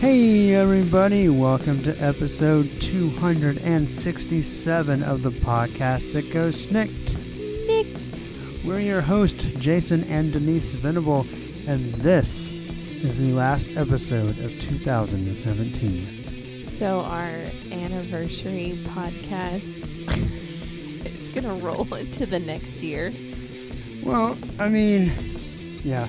Hey everybody, welcome to episode 267 of the podcast that goes SNIKT. SNIKT. We're your hosts, Jason and Denise Venable, and this is the last episode of 2017. So our anniversary podcast is gonna roll into the next year. Well, I mean, yeah,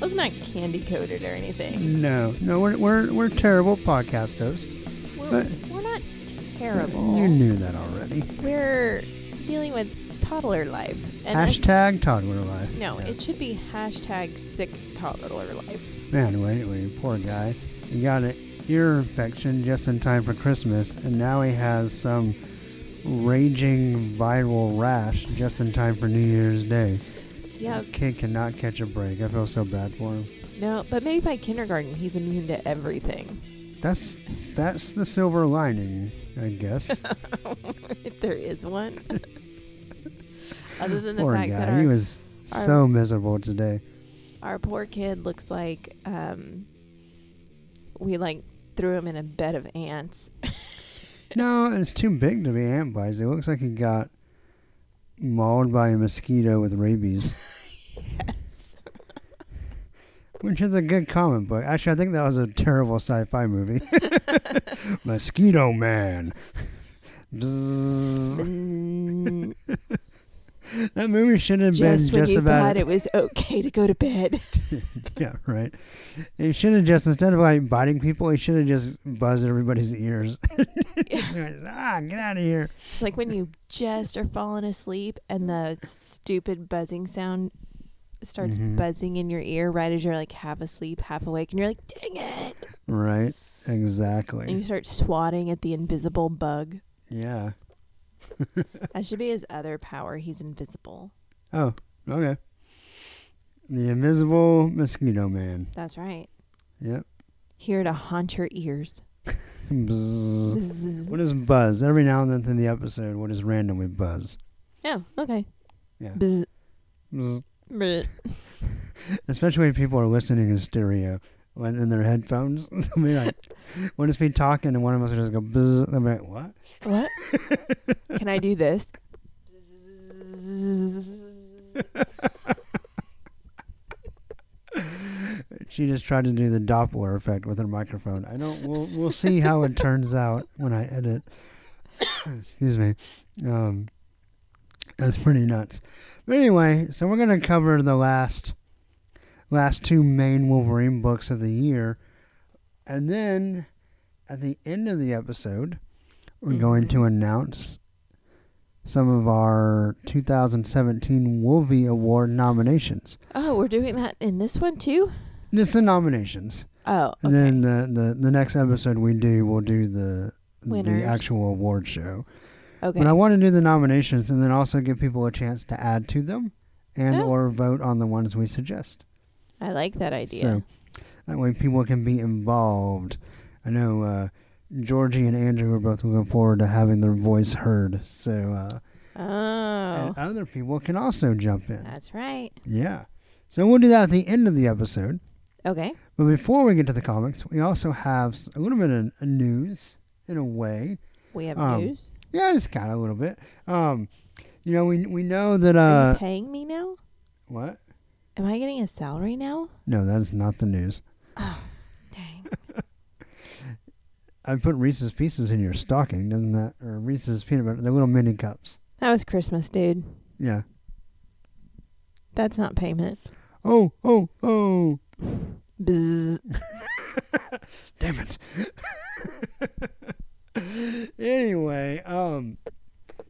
Let's not candy coated or anything. no, no, we're, we're, we're terrible podcast hosts. We're, But- we're not terrible. You knew that already. We're dealing with toddler life. And Hashtag toddler life. No, Yeah. it should be hashtag sick toddler life. Anyway, anyway, poor guy. He got an ear infection just in time for Christmas, and now he has some raging viral rash just in time for New Year's Day. Yeah, kid cannot catch a break. I feel so bad for him. no, but maybe by kindergarten he's immune to everything. That's that's the silver lining, I guess. if there is one. Other than the poor fact that guy. our, He was our- so miserable today. our poor kid looks like um, we like threw him in a bed of ants. No, it's too big to be ant bites. It looks like he got mauled by a mosquito with rabies. Which is a good comic book. Actually, I think that was a terrible sci-fi movie. Mosquito Man. Bzzz. That movie should have been just when just you about thought it was okay to go to bed. yeah, right. It should have just instead of like biting people, he should have just buzzed everybody's ears. ah, get out of here! It's like when you just are falling asleep and the stupid buzzing sound starts Mhm. buzzing in your ear right as you're like half asleep, half awake, and you're like, dang it. Right, Exactly. And you start swatting at the invisible bug. Yeah. That should be his other power. He's invisible. Oh, okay. The Invisible Mosquito Man. That's right. Yep. Here to haunt your ears. Bzzz. What is buzz? Every now and then in the episode, what is randomly buzz? Oh, okay. Yeah. Bzz, Bzz. Bzz. Especially when people are listening in stereo when in their headphones. They'll be like, we'll just be talking and one of us will just go buzz. Be like, what? What? Can I do this? She just tried to do the Doppler effect with her microphone. I don't. We'll we'll see how it turns out when I edit. Excuse me. Um, that's pretty nuts. But anyway, so we're gonna cover the last last two main Wolverine books of the year, and then at the end of the episode, we're mm-hmm. going to announce some of our 2017 Wolvie Award nominations. Oh, we're doing that in this one too? Just the nominations. Oh, And then the, the, the next episode we do, we'll do the Winners. the actual award show. Okay. But I want to do the nominations and then also give people a chance to add to them and Oh. or vote on the ones we suggest. I like that idea. So that way people can be involved. I know uh, Georgie and Andrew are both looking forward to having their voice heard. So uh, oh, and other people can also jump in. that's right. Yeah. So we'll do that at the end of the episode. Okay. But before we get to the comics, we also have a little bit of news, in a way. We have Um, news. Yeah, just kind of a little bit. Um, you know, we we know that. Are Uh, you paying me now? what? Am I getting a salary now? No, that is not the news. Oh, dang. I put Reese's Pieces in your stocking, doesn't that? Or Reese's peanut butter, the little mini cups. That was Christmas, dude. Yeah. That's not payment. Oh, oh, oh! Bzz. Damn it. anyway, um,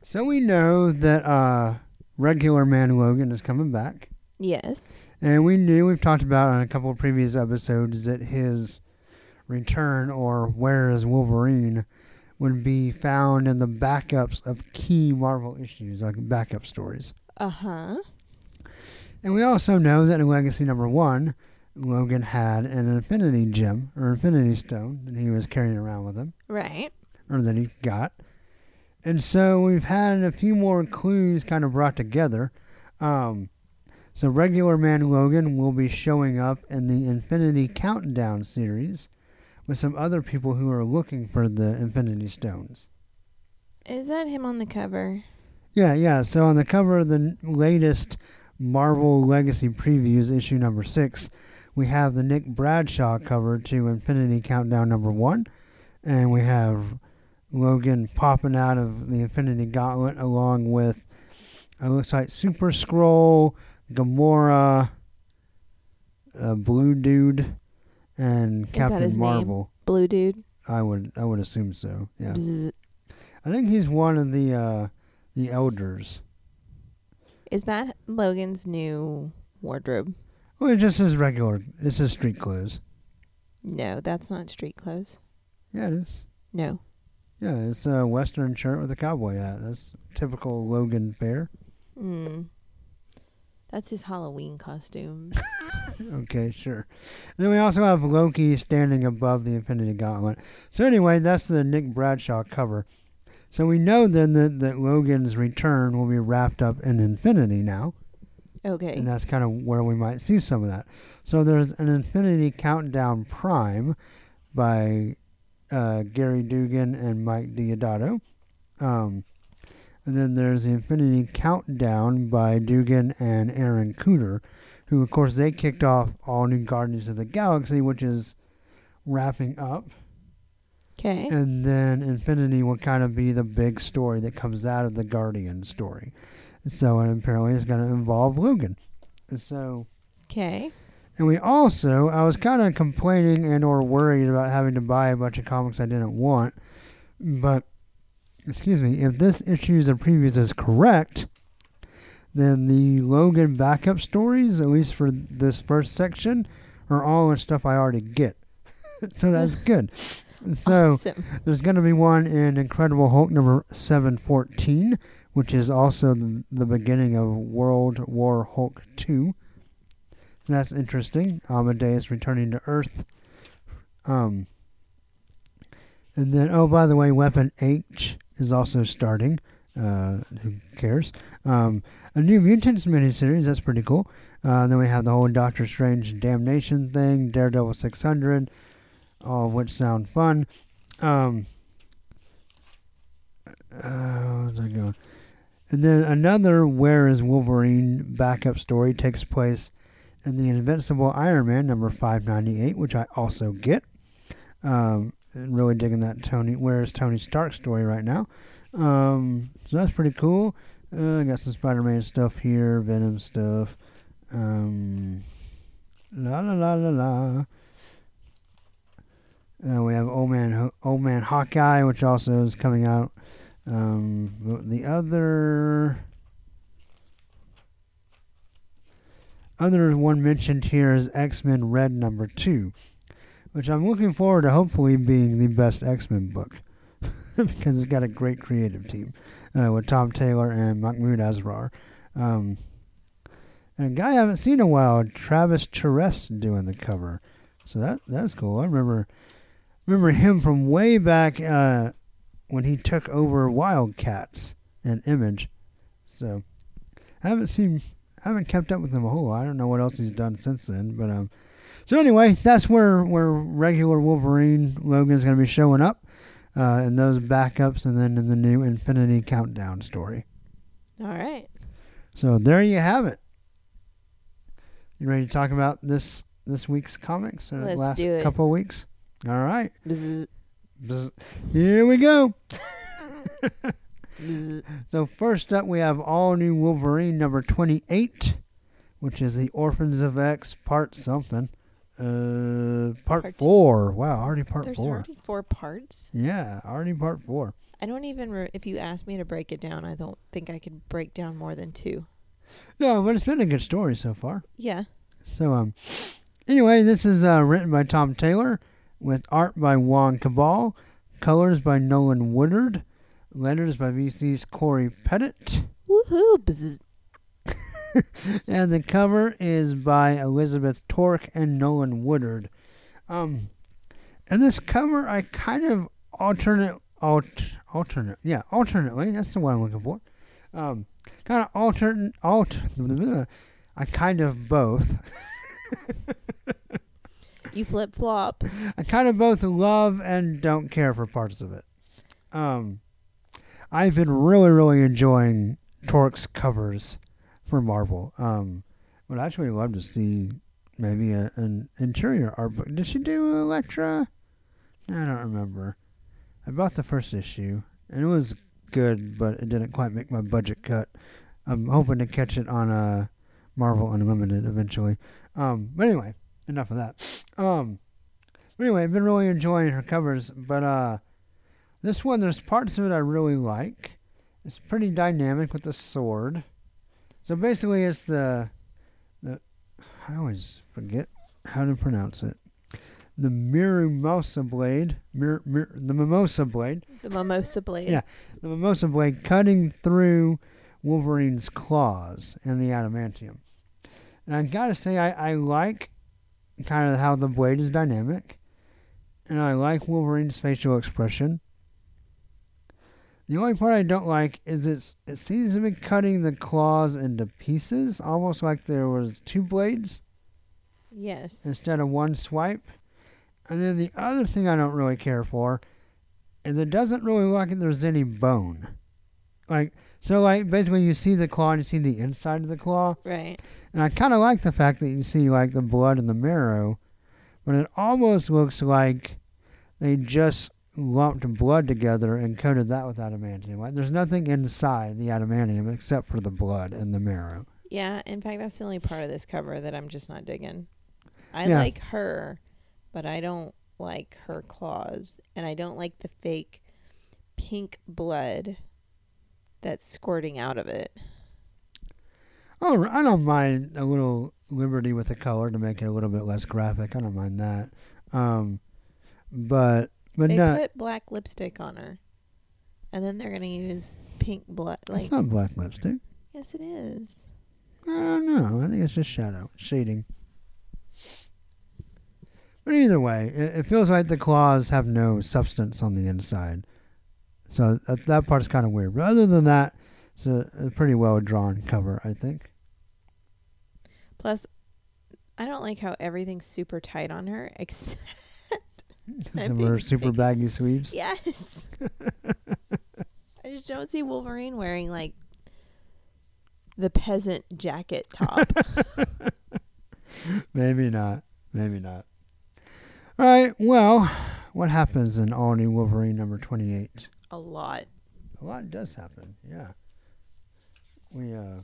so we know that uh, regular man Logan is coming back. Yes. And we knew, we've talked about on a couple of previous episodes, that his return, or where is Wolverine, would be found in the backups of key Marvel issues, like backup stories. Uh huh. And we also know that in Legacy number one, Logan had an Infinity Gem or Infinity Stone that he was carrying around with him, Right. Or that he got. And so we've had a few more clues kind of brought together. Um, so regular man Logan will be showing up in the Infinity Countdown series with some other people who are looking for the Infinity Stones. Is that him on the cover? Yeah, yeah. So on the cover of the latest Marvel Legacy previews, issue number six, we have the Nick Bradshaw cover to Infinity Countdown number one, and we have Logan popping out of the Infinity Gauntlet along with it looks like Super Skrull, Gamora, uh, Blue Dude, and that Captain his name? Marvel. Blue dude. I would I would assume so. Yeah. Bzz. I think he's one of the uh, the elders. Is that Logan's new wardrobe? Well, it's just his regular. It's his street clothes. No, that's not street clothes. Yeah, it is. No. Yeah, it's a western shirt with a cowboy hat. That's typical Logan fare. Mm. That's his Halloween costume. Okay, sure. Then we also have Loki standing above the Infinity Gauntlet. So anyway, that's the Nick Bradshaw cover. So we know then that, that Logan's return will be wrapped up in Infinity now. Okay. and that's kind of where we might see some of that. So there's an Infinity Countdown Prime by uh, Gerry Duggan and Mike Deodato. Um, and then there's the Infinity Countdown by Dugan and Aaron Kuder, who, of course, they kicked off All New Guardians of the Galaxy, which is wrapping up. Okay. And then Infinity will kind of be the big story that comes out of the Guardian story. So, and apparently it's going to involve Logan. So, Okay. And we also, I was kind of complaining and or worried about having to buy a bunch of comics I didn't want. But, excuse me, if this issues and previews is correct, then the Logan backup stories, at least for this first section, are all in stuff I already get. so that's good. So awesome. there's going to be one in Incredible Hulk number 714, which is also the, the beginning of World War Hulk 2. That's interesting. Amadeus returning to Earth. Um, and then, oh, by the way, Weapon H is also starting. Uh, who cares? Um, a new Mutants miniseries. That's pretty cool. Uh, then we have the whole Doctor Strange Damnation thing, Daredevil 600, all of which sound fun. Um, uh? And then another Where is Wolverine backup story takes place in the Invincible Iron Man number 598, which I also get. Um, and really digging that Tony, Where is Tony Stark story right now. Um, so that's pretty cool. Uh, I got some Spider Man stuff here, Venom stuff. Um, la la la la la. Uh, we have Old Man Old Man Hawkeye, which also is coming out. Um, the other other one mentioned here is X Men Red number two, which I'm looking forward to hopefully being the best X Men book because it's got a great creative team uh, with Tom Taylor and Mahmud Asrar. Um, and a guy I haven't seen in a while, Travis Charest, doing the cover. So that that's cool. I remember remember him from way back uh, when he took over Wildcats and Image. So I haven't seen, I haven't kept up with him a whole lot. I don't know what else he's done since then, but um. So anyway, that's where where regular Wolverine Logan is going to be showing up, uh, in those backups, and then in the new Infinity Countdown story. All right. So there you have it. You ready to talk about this this week's comics or Let's last do it. couple weeks? All right. Bzz, Bzz. Here we go. So first up, we have all new Wolverine number twenty-eight, which is the Orphans of X part something. Uh, part, Part- four. Wow, already part There's four. already four parts. Yeah, already part four. I don't even. Re- if you ask me to break it down, I don't think I could break down more than two. No, but it's been a good story so far. Yeah. So um, anyway, this is uh, written by Tom Taylor with art by Juan Cabal, Colors by Nolan Woodard. Letters by VC's Cory Petit. Woohoo! Bzz. and the cover is by Elizabeth Torque and Nolan Woodard. Um, and this cover, I kind of alternate, alt, alternate, yeah, alternately. That's the one I'm looking for. Um, kind of alternate, alt. I kind of both. You flip flop. I kind of both love and don't care for parts of it. Um, I've been really, really enjoying Torque's covers for Marvel. Um, would actually love to see maybe a, an interior art book. Did she do Elektra? I don't remember. I bought the first issue and it was good, but it didn't quite make my budget cut. I'm hoping to catch it on uh, Marvel Unlimited eventually. Um, but anyway, enough of that. Um, anyway, I've been really enjoying her covers, but uh, this one there's parts of it I really like. It's pretty dynamic with the sword. So basically, it's the the I always forget how to pronounce it. The Mimosa blade, mir, mir, the Mimosa blade, The mimosa blade. Yeah. the Mimosa blade cutting through Wolverine's claws and the adamantium. And I gotta say, I, I like kind of how the blade is dynamic, and I like Wolverine's facial expression. The only part I don't like is it's it seems to be cutting the claws into pieces, almost like there was two blades Yes. instead of one swipe. And then the other thing I don't really care for is it doesn't really look like there's any bone. Like so like basically you see the claw and you see the inside of the claw. Right. And I kinda like the fact that you see like the blood and the marrow, but it almost looks like they just lumped blood together and coated that with adamantium. Like there's nothing inside the adamantium except for the blood and the marrow. Yeah. In fact, that's the only part of this cover that I'm just not digging. I Yeah. like her, but I don't like her claws, and I don't like the fake pink blood that's squirting out of it. Oh, I don't mind a little liberty with the color to make it a little bit less graphic. I don't mind that. Um, but but they no, put black lipstick on her, and then they're gonna use pink blood. it's Like, not black lipstick. yes, it is. I don't know. I think it's just shadow shading. But either way, it, it feels like the claws have no substance on the inside, so that, that part's kind of weird. But other than that, it's a, a pretty well drawn cover, I think. Plus, I don't like how everything's super tight on her. Except, I Some of her super baggy sleeves. yes, I just don't see Wolverine wearing like the peasant jacket top. Maybe not. Maybe not. All right. Well, what happens in All New Wolverine number twenty-eight? a lot. A lot does happen. Yeah. We uh.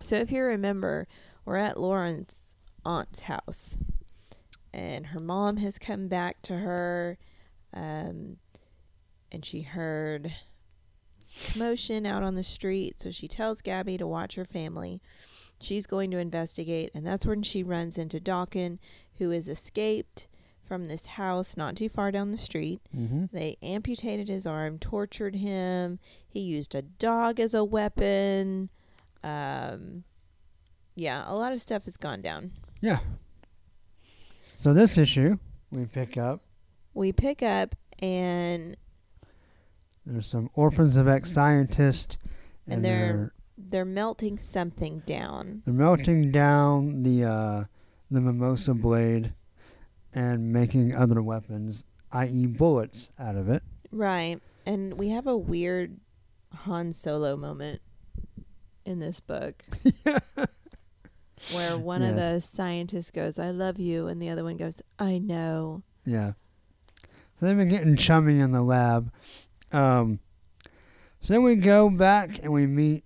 So if you remember, we're at Lauren's aunt's house, and her mom has come back to her, um, and she heard commotion out on the street. So she tells Gabby to watch her family. She's going to investigate, and that's when she runs into Daken, who has escaped from this house not too far down the street. Mm-hmm. They amputated his arm, tortured him. He used a dog as a weapon. Um, yeah, a lot of stuff has gone down. Yeah. So this issue we pick up. We pick up and There's some orphans of X scientists, and, And they're- they're they're melting something down. they're melting down the uh, the mimosa blade and making other weapons, i.e., bullets, out of it. Right. And we have a weird Han Solo moment in this book one of Yes. the scientists goes, I love you, and the other one goes, I know. Yeah. So they've been getting chummy in the lab. Um, so then we go back and we meet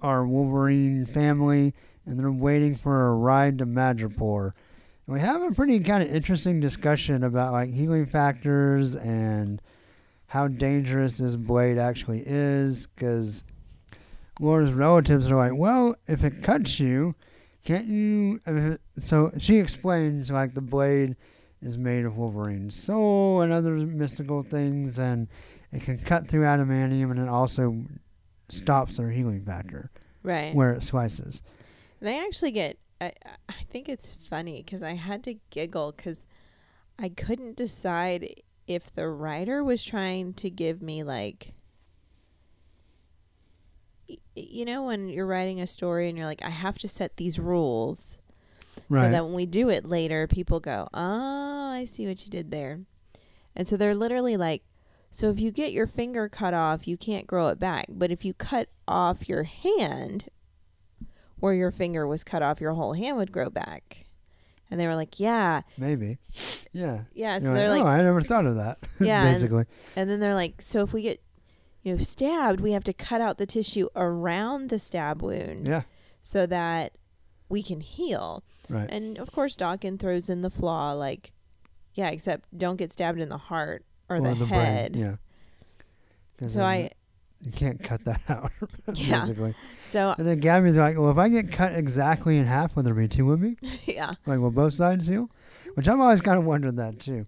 our Wolverine family, and they're waiting for a ride to Madripoor. And we have a pretty kind of interesting discussion about like healing factors and how dangerous this blade actually is, because Laura's relatives are like, well, if it cuts you, can't you? I so she explains like the blade is made of Wolverine's soul and other mystical things, and it can cut through adamantium, and it also stops their healing factor Right. where it slices. They actually get. I, I think it's funny because I had to giggle because I couldn't decide if the writer was trying to give me like. You know, when you're writing a story and you're like, I have to set these rules so that when we do it later, people go, Oh, I see what you did there. And so they're literally like, So if you get your finger cut off, you can't grow it back. But if you cut off your hand where your finger was cut off, your whole hand would grow back. And they were like, Yeah. Maybe. Yeah. Yeah. So You're they're oh, like, like, oh, I never thought of that. Yeah, and- Basically. and then they're like, So if we get, you know, stabbed, we have to cut out the tissue around the stab wound Yeah. so that we can heal. Right. And of course, Daken throws in the flaw, like, yeah, except don't get stabbed in the heart or, the, brain, head. Yeah. 'Cause So I, You can't cut that out. Yeah. Basically. so And then Gabby's like, well, if I get cut exactly in half, will there be two of me? yeah, Like, will both sides heal? Which I've always kind of wondered that too.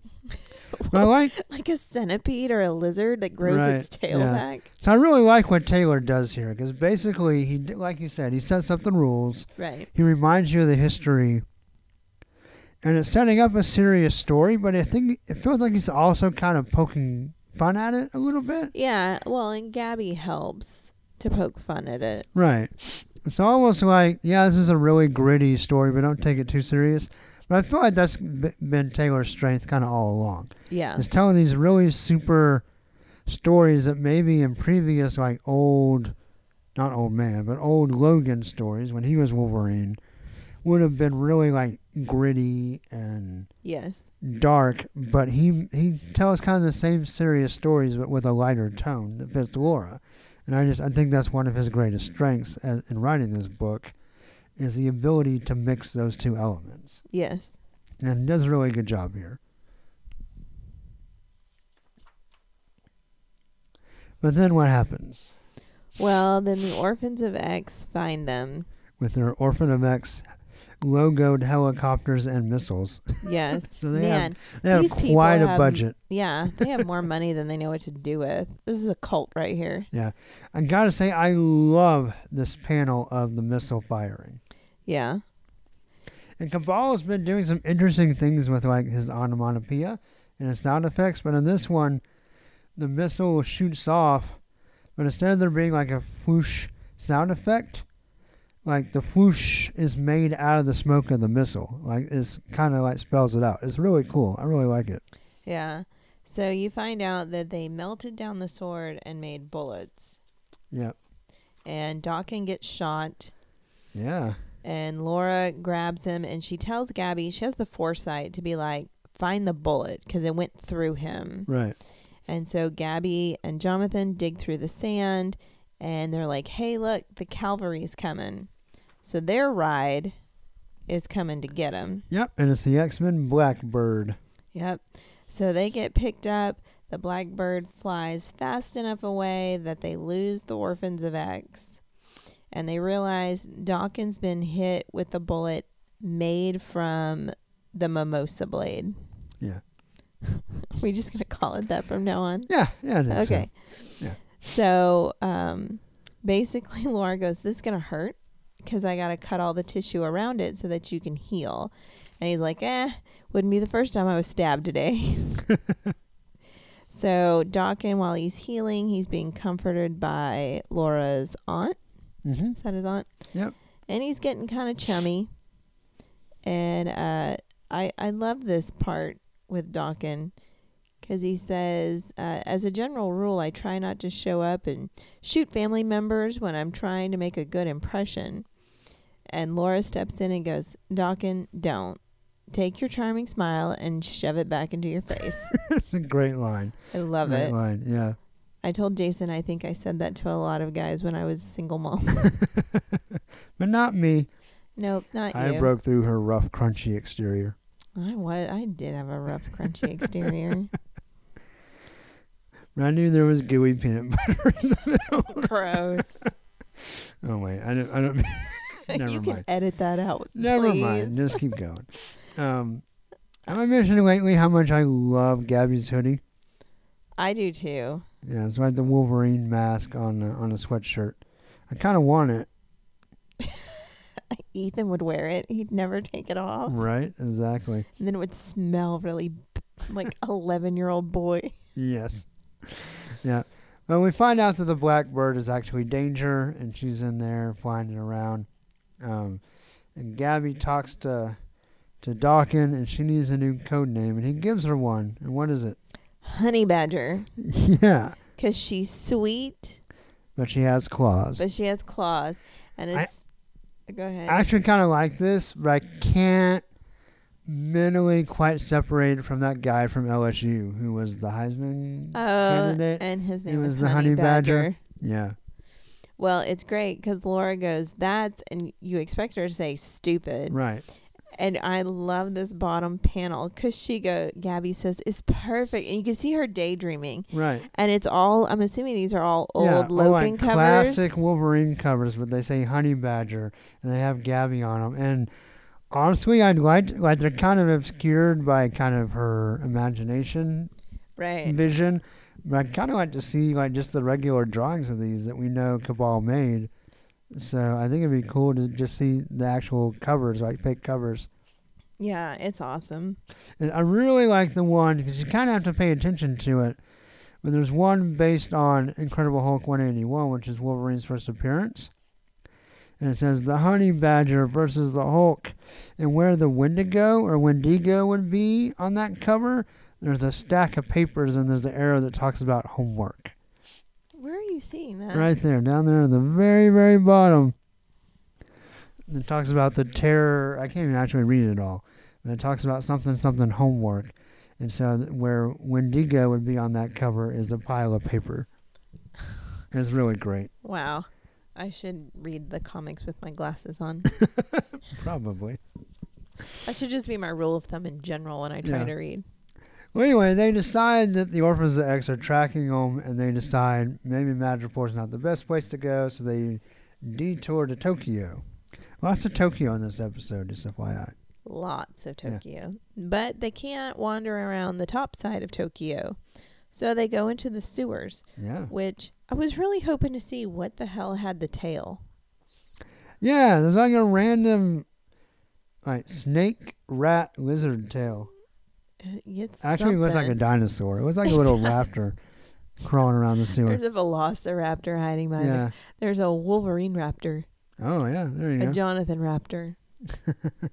I like, like a centipede or a lizard that grows its tail yeah. back. so I really like what Taylor does here because basically, he, like you said, he sets up the rules. Right. He reminds you of the history. And it's setting up a serious story, but I think it feels like he's also kind of poking fun at it a little bit. Yeah. Well, and Gabby helps to poke fun at it. Right. It's almost like, yeah, this is a really gritty story, but don't take it too serious. But I feel like that's been Taylor's strength kind of all along. Yeah. Is telling these really super stories that maybe in previous, like old, not old man, but old Logan stories when he was Wolverine would have been really like gritty and Yes. dark. But he he tells kind of the same serious stories, but with a lighter tone that fits Laura. And I just I think that's one of his greatest strengths as, in writing this book, is the ability to mix those two elements. Yes. And does a really good job here. But then what happens Well, then the orphans of X find them. with their Orphan of X logoed helicopters and missiles? Yes. So they have- They have quite a have- budget. yeah, they have more money than they know what to do with. This is a cult right here. Yeah. I gotta say, I love this panel of the missile firing. Yeah. And Cabal's been doing some interesting things with like his onomatopoeia and his sound effects, but in this one, the missile shoots off, but instead of there being like a whoosh sound effect, like the whoosh is made out of the smoke of the missile. Like it's kind of like spells it out. It's really cool. I really like it. Yeah. So you find out that they melted down the sword and made bullets. Yep. And Daken gets shot yeah, and Laura grabs him and she tells Gabby she has the foresight to be like find the bullet because it went through him. right. And so Gabby and Jonathan dig through the sand and they're like, "Hey, look, the cavalry's coming." So their ride is coming to get him. Yep, and it's the X Men Blackbird. Yep. So they get picked up. The blackbird flies fast enough away that they lose the orphans of X. And they realize Daken's been hit with a bullet made from the mimosa blade. Yeah. we just gonna call it that from now on. Yeah, yeah, think so. Okay. Yeah. So um, basically, Laura goes, "This is gonna hurt because I gotta cut all the tissue around it so that you can heal." And he's like, "Eh, wouldn't be the first time I was stabbed today." so Daken, while he's healing, he's being comforted by Laura's aunt. Mm-hmm. Is that his aunt? Yep. And he's getting kind of chummy. And uh, I I love this part with Daken because he says, uh, as a general rule, I try not to show up and shoot family members when I'm trying to make a good impression. And Laura steps in and goes, Daken, don't. Take your charming smile and shove it back into your face. it's a great line. I love great it. line. Yeah. I told Jason I think I said that to a lot of guys when I was a single mom. but not me. nope, not you. I you. broke through her rough, crunchy exterior. I was. I did have a rough, crunchy exterior. I knew there was gooey peanut butter in the middle. Gross. Oh wait, I don't. I don't. Never you can edit that out. Never please. mind. Just keep going. Um, Have I mentioned lately how much I love Gabby's hoodie? I do too. Yeah, it's like the Wolverine mask on a, on a sweatshirt. I kind of want it. Ethan would wear it. He'd never take it off. Right? Exactly. And then it would smell really like 11 year old boy. Yes. Yeah. Well, we find out that the blackbird is actually Danger, and she's in there flying it around. Um, and Gabby talks to to Daken, and she needs a new code name, and he gives her one. And what is it? Honey Badger. yeah, Because she's sweet, but she has claws. but she has claws. And I- it's. Go ahead. I actually kind of like this, but I can't mentally quite separate it from that guy from LSU who was the Heisman Oh, candidate. and his He name was was the Honey, honey Badger. badger. Yeah, Well, it's great because Laura goes, "That's," and you expect her to say "stupid," right. And I love this bottom panel because she go, Gabby says, "It's perfect," and you can see her daydreaming, Right. and it's all. I'm assuming these are all old yeah, Logan like covers. classic Wolverine covers, but they say Honey Badger and they have Gabby on them. And honestly, I'd like like they're kind of obscured by kind of her imagination right? vision. But I'd kind of like to see like just the regular drawings of these that we know Cabal made. So I think it'd be cool to just see the actual covers, like fake covers. Yeah, it's awesome. And I really like the one because you kind of have to pay attention to it. But there's one based on Incredible Hulk 181, which is Wolverine's first appearance. And it says the Honey Badger versus the Hulk. And where the Wendigo or Wendigo would be on that cover, there's a stack of papers and there's an arrow that talks about homework. Where are you seeing that? Right there, down there at the very, very bottom. It talks about the terror. I can't even actually read it all. But it talks about something, something homework. And so where Wendigo would be on that cover is a pile of paper. It's really great. Wow. I should read the comics with my glasses on. Probably. that should just be my rule of thumb in general when I try Yeah. to read. Well, anyway, they decide that the Orphans of X are tracking them, and they decide maybe Madripoor's not the best place to go, so they detour to Tokyo. Lots of Tokyo in this episode, just FYI. Lots of Yeah. Tokyo. But they can't wander around the top side of Tokyo. So they go into the sewers, Yeah. which I was really hoping to see what the hell had the tail. Yeah, there's like a random like snake, rat, lizard tail. It's Actually, it looks like a dinosaur. It was like a little raptor crawling around the sewer. There's a velociraptor hiding behind Yeah. it. There's a Wolverine raptor, Oh yeah, there you a go. A Jonathan raptor.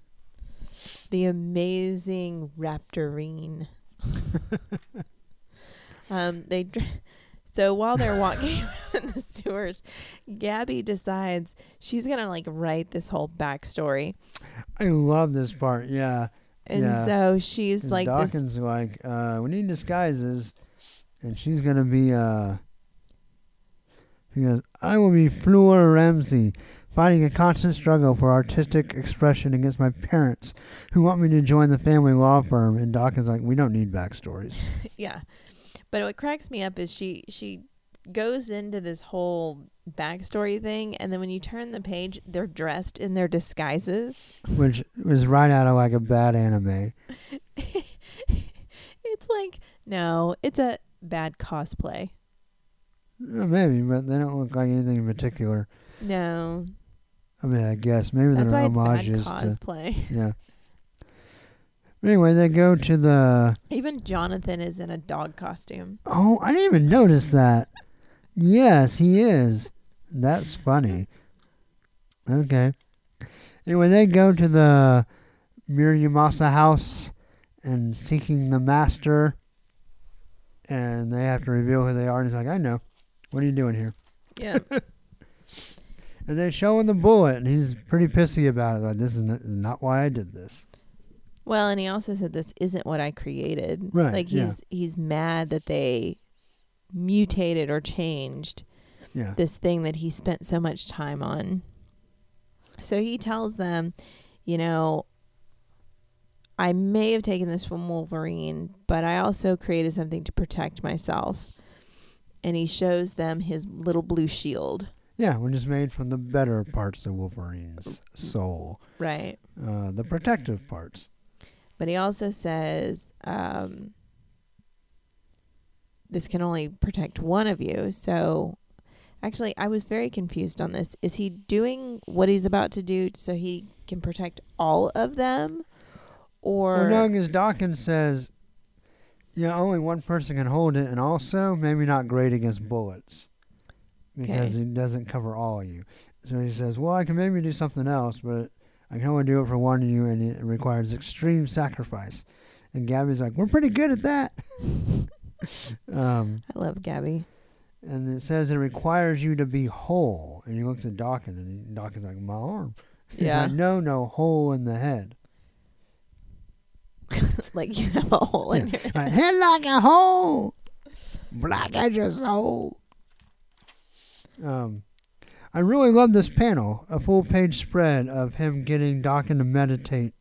the amazing raptorine. um, they dr- so while they're walking in the sewers, Gabby decides she's gonna like write this whole backstory, I love this part. Yeah. And Yeah. so she's like this. Daken's like, uh, we need disguises, and she's gonna be uh. She goes, I will be Fleur Ramsey, fighting a constant struggle for artistic expression against my parents, who want me to join the family law firm. And Daken's like, we don't need backstories. yeah, but what cracks me up is she she goes into this whole backstory thing, and then when you turn the page, they're dressed in their disguises. which was right out of like a bad anime. it's like no, it's a bad cosplay. Maybe, but they don't look like anything in particular. No, I mean, I guess maybe that's they're it's bad homages to. cosplay. Yeah. Anyway, they go to the. Even Jonathan is in a dog costume. Oh, I didn't even notice that. Yes, he is. That's funny. Okay. Anyway, they go to the Muramasa house and seeking the master. And they have to reveal who they are. And he's like, I know. What are you doing here? Yeah, And they show him the bullet, and he's pretty pissy about it. Like, this is not, why I did this. well, and he also said this isn't what I created. Right, Like yeah. he's he's mad that they mutated or changed Yeah. this thing that he spent so much time on. So he tells them, you know, I may have taken this from Wolverine, but I also created something to protect myself. And he shows them his little blue shield. Yeah, which is made from the better parts of Wolverine's soul, Right. uh, the protective parts. But he also says um, this can only protect one of you. So actually, I was very confused on this. Is he doing what he's about to do so he can protect all of them? Or Well, no, because Daken says, yeah, only one person can hold it, and also maybe not great against bullets because Okay. it doesn't cover all of you. So he says, well, I can maybe do something else, but I can only do it for one of you, and it requires extreme sacrifice. And Gabby's like, we're pretty good at that. um, I love Gabby. and it says it requires you to be whole. And he looks at Daken, and Daken's like, my arm. He's Yeah. like, no, no, hole in the head. like you have a hole in Yeah. your Right, head like a hole, black as your soul. Um, I really love this panel, a full page spread of him getting Daken to meditate,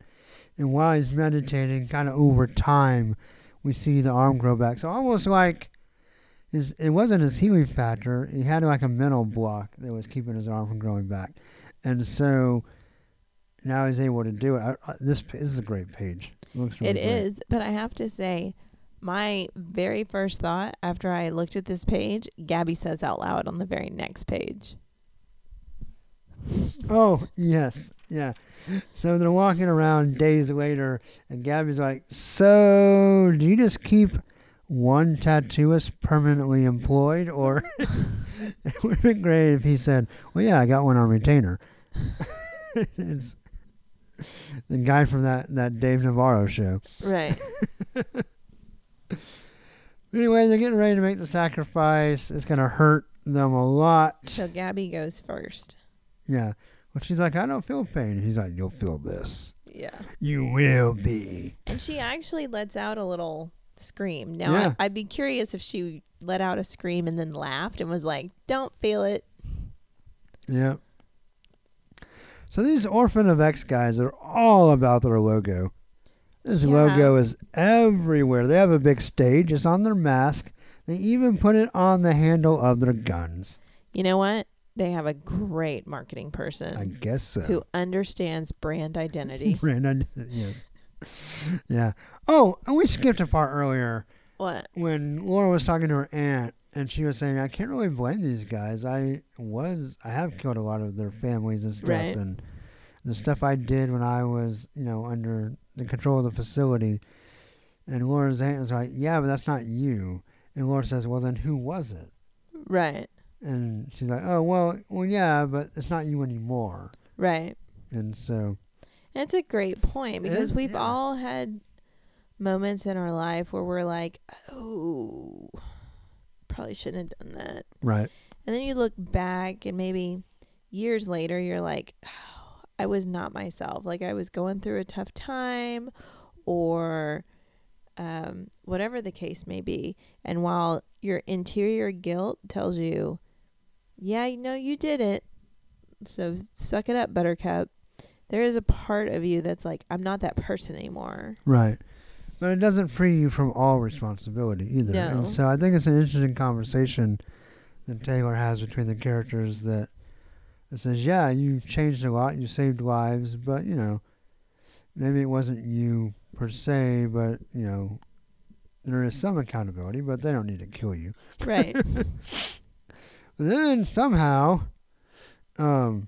and while he's meditating, kind of over time, we see the arm grow back. So almost like his, it wasn't his healing factor. He had like a mental block that was keeping his arm from growing back, and so now he's able to do it. I, I, this this is a great page. It looks really It is, but I have to say, my very first thought after I looked at this page, Gabby says out loud on the very next page. Oh, yes. Yeah. So they're walking around days later, and Gabby's like, So, do you just keep one tattooist permanently employed? Or it would have been great if he said, Well, yeah, I got one on retainer. it's the guy from that, that Dave Navarro show. Right. Anyway, they're getting ready to make the sacrifice. It's going to hurt them a lot. so Gabby goes first. Yeah. Well, she's like, I don't feel pain. And he's like, You'll feel this. Yeah. You will be. And she actually lets out a little scream. Now, Yeah. I, I'd be curious if she let out a scream and then laughed and was like, don't feel it. Yep. So these Orphan of X guys are all about their logo. This Yeah. logo is everywhere. They have a big stage. It's on their mask. They even put it on the handle of their guns. You know what? They have a great marketing person. I guess so. who understands brand identity. brand identity, yes. yeah. Oh, and we skipped a part earlier what? when Laura was talking to her aunt, and she was saying, "I can't really blame these guys. I was, I have killed a lot of their families and stuff, Right. and the stuff I did when I was, you know, under the control of the facility." And Laura's aunt was like, "Yeah, but that's not you." And Laura says, "Well, then who was it?" Right. And she's like, "Oh, well, well, yeah, but it's not you anymore." Right. And so, it's a great point because It- we've yeah. all had moments in our life where we're like, oh, probably shouldn't have done that. right, And then you look back and maybe years later, you're like, oh, I was not myself. Like I was going through a tough time or um, whatever the case may be. And while your interior guilt tells you, yeah, you know, you did it. So suck it up, buttercup. There is a part of you that's like, I'm not that person anymore. right. But it doesn't free you from all responsibility either. No. And so I think it's an interesting conversation that Taylor has between the characters that it says, yeah, you changed a lot, you saved lives, but you know, maybe it wasn't you per se, but you know, there is some accountability, but they don't need to kill you. Right. Then somehow, um,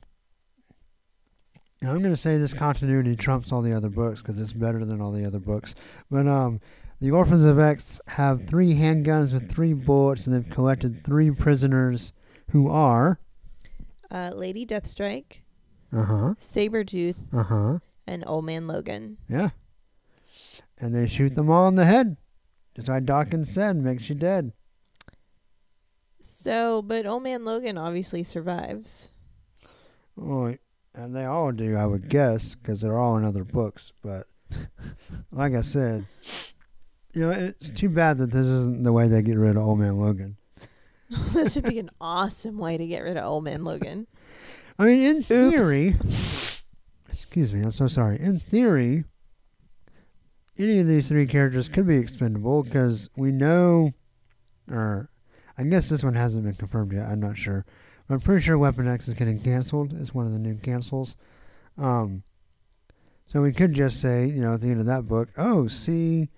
I'm going to say this continuity trumps all the other books because it's better than all the other books. But um, the Orphans of X have three handguns with three bullets, and they've collected three prisoners who are. uh, Lady Deathstrike, Uh huh. Sabretooth, Uh huh. and Old Man Logan. Yeah. And they shoot them all in the head, just like Daken said, makes you dead. So, but Old Man Logan obviously survives. Well, and they all do, I would guess, because they're all in other books. But like I said, you know, it's too bad that this isn't the way they get rid of Old Man Logan. this would be an awesome way to get rid of Old Man Logan. I mean, in theory, excuse me, I'm so sorry. In theory, any of these three characters could be expendable because we know, or I guess this one hasn't been confirmed yet. I'm not sure. But I'm pretty sure Weapon X is getting canceled. It's one of the new cancels. Um, So we could just say, you know, at the end of that book, oh, see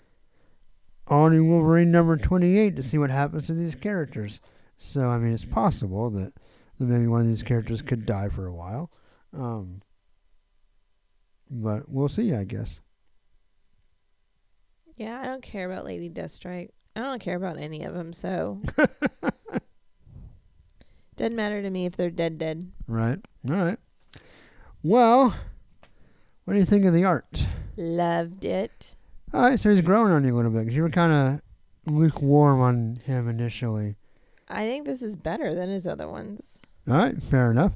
all new Wolverine number 28 to see what happens to these characters. So, I mean, it's possible that, that maybe one of these characters could die for a while. Um, but we'll see, I guess. Yeah, I don't care about Lady Deathstrike. I don't care about any of them, so doesn't matter to me if they're dead dead. Right. All right. Well, what do you think of the art? Loved it. Oh, All right, so he's growing on you a little bit because you were kind of lukewarm on him initially. I think this is better than his other ones. All right, fair enough.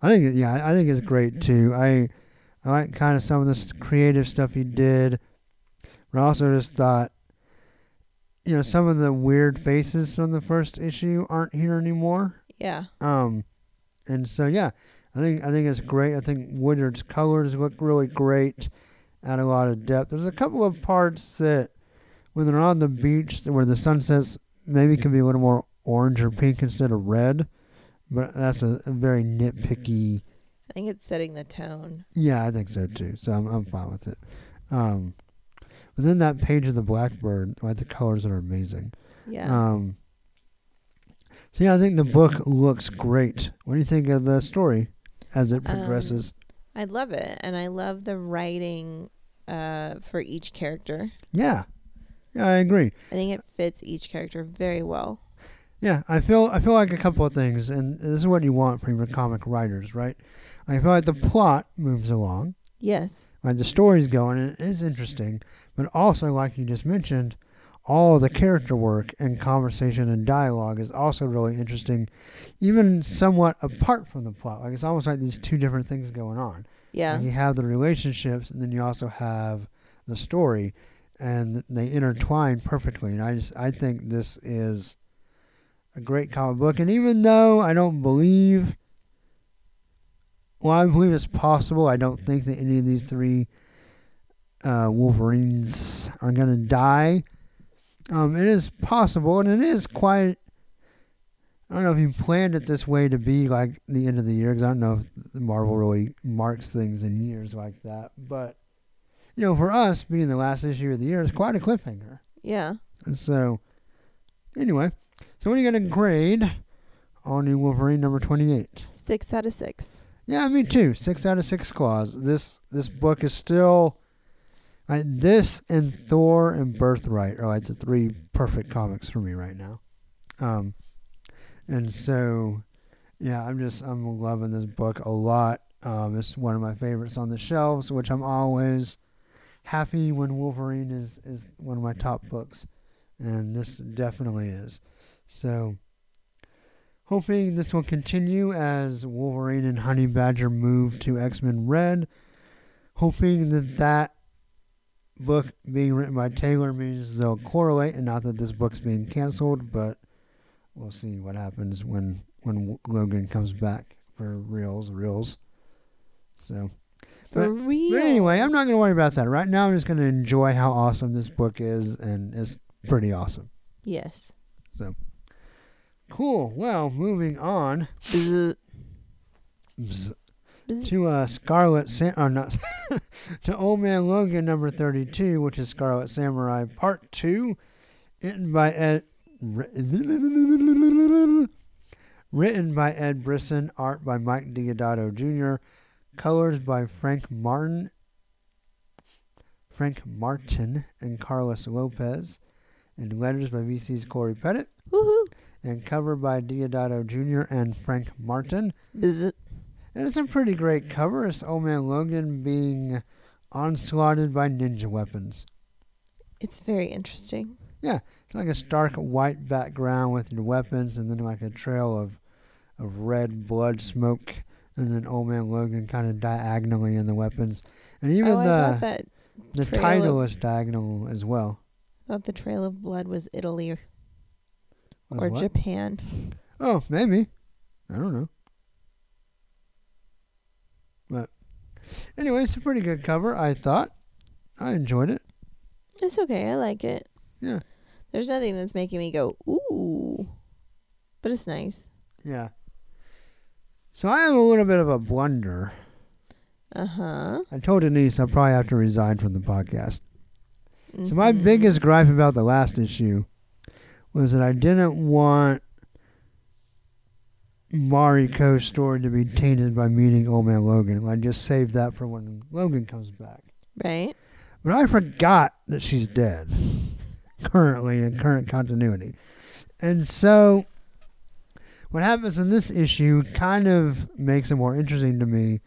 I think, yeah, I think it's great too. I, I like kind of some of this creative stuff he did, but I also just thought, you know, some of the weird faces from the first issue aren't here anymore. Yeah. Um, and so yeah, I think I think it's great. I think Woodard's colors look really great, add a lot of depth. There's a couple of parts that when they're on the beach where the sunsets maybe can be a little more orange or pink instead of red, but that's a, a very nitpicky. I think it's setting the tone. Yeah, I think so too. So I'm I'm fine with it. Um, but then that page of the Blackbird, like the colors are amazing. Yeah. Um, so yeah, I think the book looks great. What do you think of the story as it Um, progresses? I love it, and I love the writing uh, for each character. yeah, yeah, I agree. I think it fits each character very well. Yeah, I feel I feel like a couple of things, and this is what you want from your comic writers, right? I feel like the plot moves along, Yes. like the story's going, and it is interesting, but also, like you just mentioned, all the character work and conversation and dialogue is also really interesting, even somewhat apart from the plot. Like it's almost like these two different things going on. Yeah. Like you have the relationships, and then you also have the story, and they intertwine perfectly. And I just I think this is a great comic book. And even though I don't believe, well, I believe it's possible. I don't think that any of these three uh, Wolverines are gonna die. Um, it is possible, and it is quite. I don't know if you planned it this way to be like the end of the year, because I don't know if Marvel really marks things in years like that. But you know, for us, being the last issue of the year it's quite a cliffhanger. Yeah. And so, anyway, so what are you gonna grade on New Wolverine number twenty-eight? Six out of six. Yeah, me too. Six out of six claws. This this book is still like this and Thor and Birthright are like the three perfect comics for me right now. Um, and so yeah, I'm just I'm loving this book a lot. Um, it's one of my favorites on the shelves, which I'm always happy when Wolverine is is one of my top books, and this definitely is. So hoping this will continue as Wolverine and Honey Badger move to X Men Red. Hoping that that book being written by Taylor means they'll correlate, and not that this book's being canceled, but we'll see what happens when when Logan comes back for reals, reals. So. For But- real. But anyway, I'm not going to worry about that. Right now, I'm just going to enjoy how awesome this book is, and it's pretty awesome. Yes. So, cool. Well, moving on bzz, Bzz. To uh, Scarlet Sam, or not to Old Man Logan number 32, which is Scarlet Samurai Part Two, written by Ed. Written by Ed Brisson, art by Mike Deodato Jr., colors by Frank Martin, Frank Martin and Carlos Lopez, and letters by VC's Cory Petit, Woohoo. and cover by Deodato Jr. and Frank Martin. Bzz. And it's a pretty great cover. It's Old oh Man Logan being onslaughted by ninja weapons. It's very interesting. Yeah, it's like a stark white background with your weapons, and then like a trail of of red blood smoke, and then Old Man Logan kind of diagonally in the weapons, and even oh, the the title is diagonal as well. I thought the Trail of Blood was Italy or, Was or? Japan. Oh, maybe. I don't know. But anyway, it's a pretty good cover. I thought. I enjoyed it. It's okay. I like it. Yeah. There's nothing that's making me go ooh, but it's nice. Yeah. So I have a little bit of a blunder. Uh huh. I told Denise I'll probably have to resign from the podcast. So my biggest gripe about the last issue was that I didn't want Mariko's story to be tainted by meeting Old Man Logan. I just saved that for when Logan comes back. right. But I forgot that she's dead currently in current continuity. And so what happens in this issue kind of makes it more interesting to me,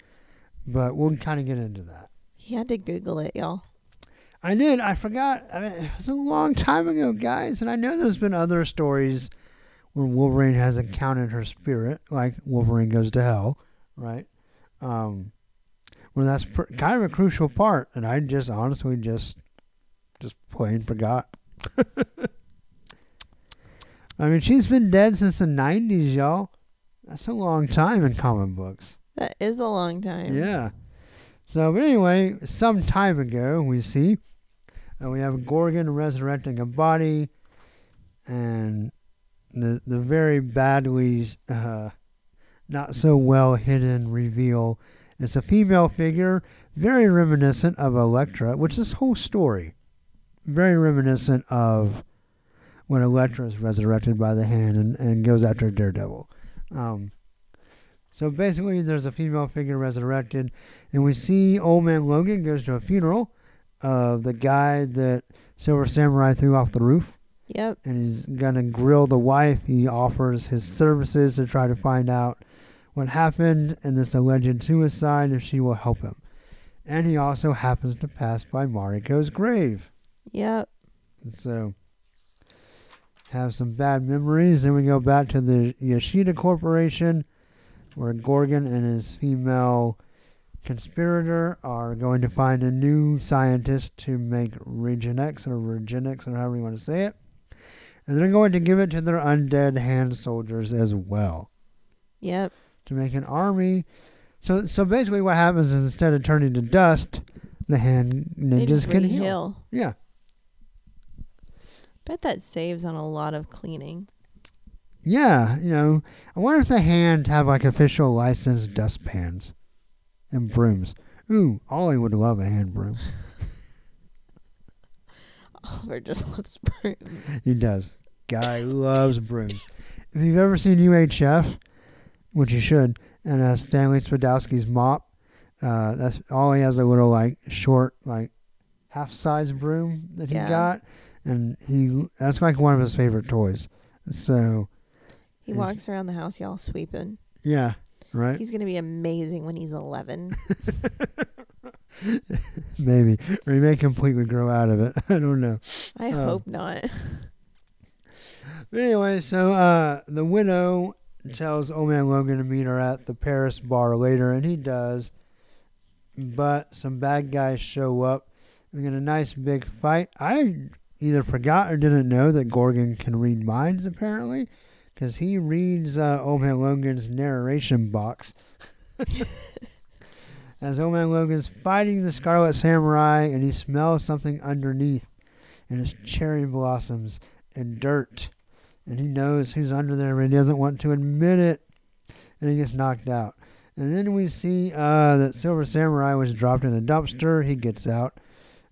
but we'll kind of get into that. He had to Google it, y'all. I did. I forgot. I mean, it was a long time ago, guys, and I know there's been other stories where Wolverine has encountered her spirit, like Wolverine goes to hell, right? Um, where that's pr- kind of a crucial part, and I just honestly just just plain forgot. I mean, she's been dead since the '90s, y'all. That's a long time in comic books. That is a long time. Yeah. So, but anyway, some time ago, we see uh, we have Gorgon resurrecting a body, and the the very badly, uh, not so well hidden reveal. is a female figure, very reminiscent of Elektra, which this whole story, very reminiscent of when Elektra is resurrected by the hand and, and goes after Daredevil. Um, so basically, there's a female figure resurrected, and we see Old Man Logan goes to a funeral of the guy that Silver Samurai threw off the roof, Yep. and he's gonna grill the wife. He offers his services to try to find out what happened in this alleged suicide if she will help him. And he also happens to pass by Mariko's grave. Yep. So have some bad memories. Then we go back to the Yoshida Corporation, where Gorgon and his female conspirator are going to find a new scientist to make Regenix or Regenix or however you want to say it. And they're going to give it to their undead hand soldiers as well Yep. to make an army. So so basically what happens is instead of turning to dust, the hand ninjas can heal. heal. Yeah. Bet that saves on a lot of cleaning. Yeah, you know, I wonder if the hand have like official licensed dustpans and brooms. Ooh, Ollie would love a hand broom. Oliver just loves broom. He does. Guy loves brooms. If you've ever seen UHF, which you should, and uh, Stanley Spadowski's mop, uh, that's all he has a little like short like half size broom that he Yeah. got, and he that's like one of his favorite toys. So He walks around the house, y'all sweeping. yeah, right. He's gonna be amazing when he's eleven. Maybe. Or he may completely grow out of it. I don't know. I Oh. hope not. But anyway, so uh, the widow tells Old Man Logan to meet her at the Paris bar later, and he does. But some bad guys show up. We get a nice big fight. I either forgot or didn't know that Gorgon can read minds, apparently, because he reads uh, Old Man Logan's narration box. As Old Man Logan's fighting the Scarlet Samurai, and he smells something underneath, and it's cherry blossoms and dirt and he knows who's under there, but he doesn't want to admit it, and he gets knocked out. And then we see uh, that Silver Samurai was dropped in a dumpster. He gets out.